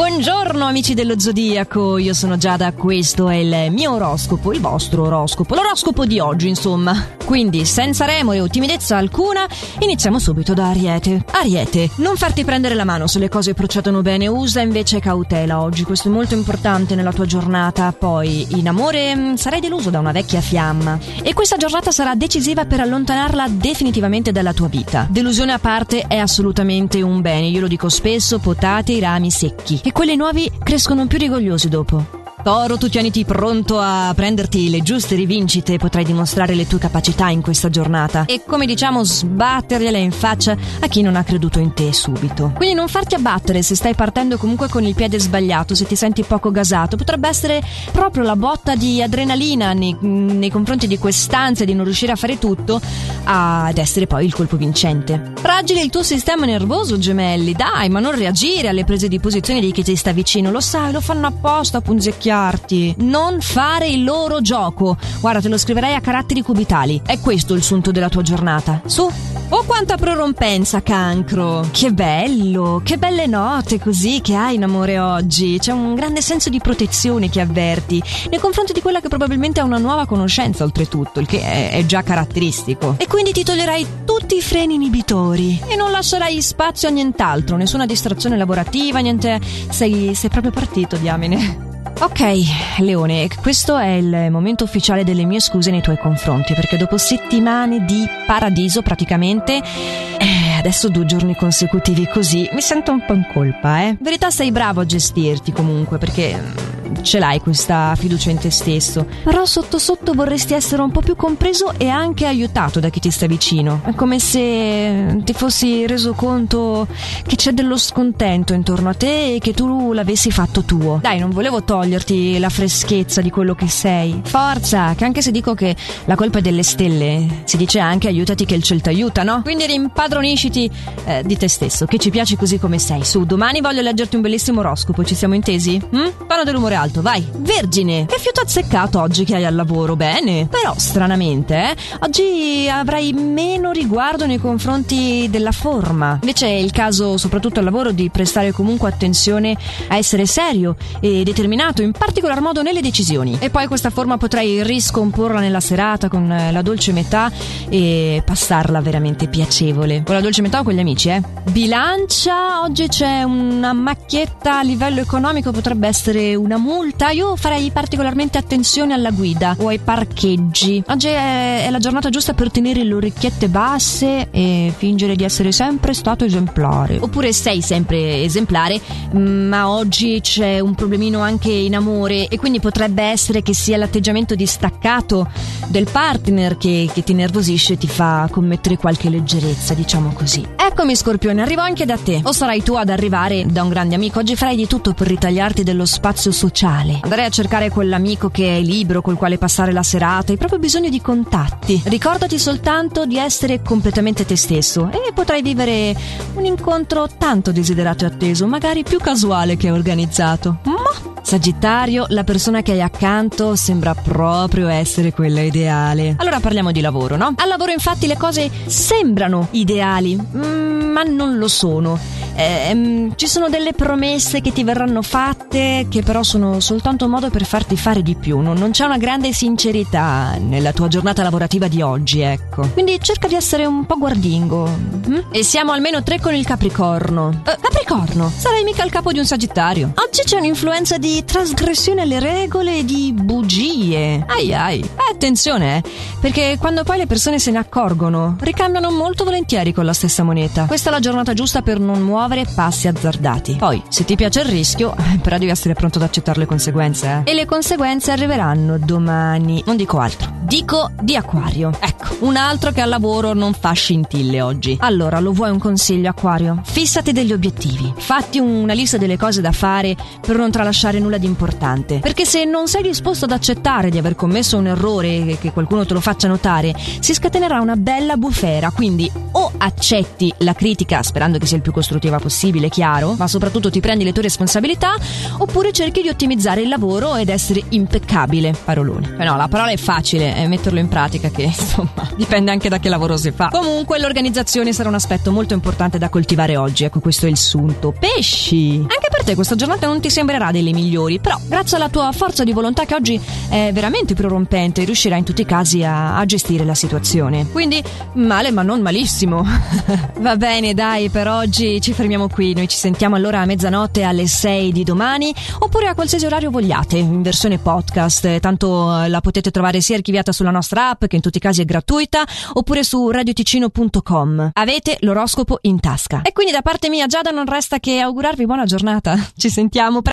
Buongiorno amici dello Zodiaco, io sono Giada, questo è il mio oroscopo, il vostro oroscopo, l'oroscopo di oggi insomma. Quindi senza remore o timidezza alcuna, iniziamo subito da Ariete. Ariete, non farti prendere la mano se le cose procedono bene, usa invece cautela oggi, questo è molto importante nella tua giornata. Poi in amore mm, sarai deluso da una vecchia fiamma e questa giornata sarà decisiva per allontanarla definitivamente dalla tua vita. Delusione a parte è assolutamente un bene, io lo dico spesso, potate i rami secchi e quelli nuovi crescono più rigogliosi dopo. Toro, tu tieniti pronto a prenderti le giuste rivincite, potrai dimostrare le tue capacità in questa giornata e come diciamo sbattergliele in faccia a chi non ha creduto in te subito. Quindi non farti abbattere se stai partendo comunque con il piede sbagliato, se ti senti poco gasato, potrebbe essere proprio la botta di adrenalina nei, nei confronti di quest'ansia di non riuscire a fare tutto ad essere poi il colpo vincente. Fragile il tuo sistema nervoso, gemelli, dai, ma non reagire alle prese di posizione di chi ti sta vicino, lo sai, lo fanno apposta punzecchiare ringinocchiarti. Non fare il loro gioco. Guarda, te lo scriverei a caratteri cubitali. È questo il sunto della tua giornata. Su. Oh, quanta prorompenza, cancro! Che bello! Che belle note così che hai in amore oggi. C'è un grande senso di protezione che avverti nei confronti di quella che probabilmente ha una nuova conoscenza, oltretutto, il che è già caratteristico. E quindi ti toglierai tutti i freni inibitori e non lascerai spazio a nient'altro, nessuna distrazione lavorativa, niente. Sei, sei proprio partito, diamine. Ok, Leone, questo è il momento ufficiale delle mie scuse nei tuoi confronti, perché dopo settimane di paradiso praticamente, eh, adesso due giorni consecutivi così, mi sento un po' in colpa, eh. In verità sei bravo a gestirti comunque, perché ce l'hai questa fiducia in te stesso, però sotto sotto vorresti essere un po' più compreso e anche aiutato da chi ti sta vicino. È come se ti fossi reso conto che c'è dello scontento intorno a te e che tu l'avessi fatto tuo. Dai, non volevo toglierti la freschezza di quello che sei. Forza, che anche se dico che la colpa è delle stelle, si dice anche aiutati che il cielo ti aiuta, no? Quindi rimpadronisciti eh, di te stesso, che ci piaci così come sei. Su, domani voglio leggerti un bellissimo oroscopo, ci siamo intesi? Hm? Pano dell'umore alto, vai. Vergine, che fiuto azzeccato oggi che hai al lavoro, bene. Però, stranamente, eh, oggi avrai meno riguardo nei confronti della forma. Invece è il caso, soprattutto al lavoro, di prestare comunque attenzione a essere serio e determinato, in particolar modo nelle decisioni. E poi questa forma potrai riscomporla nella serata con la dolce metà e passarla veramente piacevole. Con la dolce metà o con gli amici, eh. Bilancia, oggi c'è una macchietta a livello economico, potrebbe essere una multa, io farei particolarmente attenzione alla guida o ai parcheggi. Oggi è, è la giornata giusta per tenere le orecchiette basse e fingere di essere sempre stato esemplare. Oppure sei sempre esemplare, ma oggi c'è un problemino anche in amore e quindi potrebbe essere che sia l'atteggiamento distaccato del partner che, che ti nervosisce e ti fa commettere qualche leggerezza, diciamo così. Eccomi Scorpione, arrivo anche da te. O sarai tu ad arrivare da un grande amico? Oggi farai di tutto per ritagliarti dello spazio sociale. Andrei a cercare quell'amico che è libero, col quale passare la serata. Hai proprio bisogno di contatti. Ricordati soltanto di essere completamente te stesso e potrai vivere un incontro tanto desiderato e atteso, magari più casuale che organizzato. Ma Sagittario, la persona che hai accanto sembra proprio essere quella ideale. Allora parliamo di lavoro, no? Al lavoro infatti le cose sembrano ideali, mm, ma non lo sono ehm, ci sono delle promesse che ti verranno fatte che però sono soltanto un modo per farti fare di più. Non, non c'è una grande sincerità nella tua giornata lavorativa di oggi, ecco. Quindi cerca di essere un po' guardingo. Hm? E siamo almeno tre con il Capricorno. Eh, Capricorno, sarai mica il capo di un Sagittario. Oggi c'è un'influenza di trasgressione alle regole e di bugie. Ai ai. Eh, attenzione, eh, perché quando poi le persone se ne accorgono, ricambiano molto volentieri con la stessa moneta. Questa è la giornata giusta per non muovere muovere passi azzardati. Poi, se ti piace il rischio, però devi essere pronto ad accettare le conseguenze, eh? E le conseguenze arriveranno domani. Non dico altro. Dico di acquario. Ecco, un altro che al lavoro non fa scintille oggi. Allora, lo vuoi un consiglio, acquario? Fissati degli obiettivi. Fatti una lista delle cose da fare per non tralasciare nulla di importante. Perché se non sei disposto ad accettare di aver commesso un errore e che qualcuno te lo faccia notare, si scatenerà una bella bufera. Quindi o accetti la critica sperando che sia il più costruttivo positiva possibile, chiaro, ma soprattutto ti prendi le tue responsabilità, oppure cerchi di ottimizzare il lavoro ed essere impeccabile. Parolone. Beh no, la parola è facile, è metterlo in pratica che insomma dipende anche da che lavoro si fa. Comunque l'organizzazione sarà un aspetto molto importante da coltivare oggi, ecco questo è il sunto. Pesci! Anche per per te questa giornata non ti sembrerà delle migliori, però grazie alla tua forza di volontà che oggi è veramente prorompente riuscirai in tutti i casi a, a gestire la situazione. Quindi male ma non malissimo. Va bene, dai, per oggi ci fermiamo qui. Noi ci sentiamo allora a mezzanotte alle 6 di domani oppure a qualsiasi orario vogliate, in versione podcast. Tanto la potete trovare sia archiviata sulla nostra app, che in tutti i casi è gratuita, oppure su radioticino.com. Avete l'oroscopo in tasca. E quindi da parte mia, Giada, non resta che augurarvi buona giornata. Ci sentiamo presto.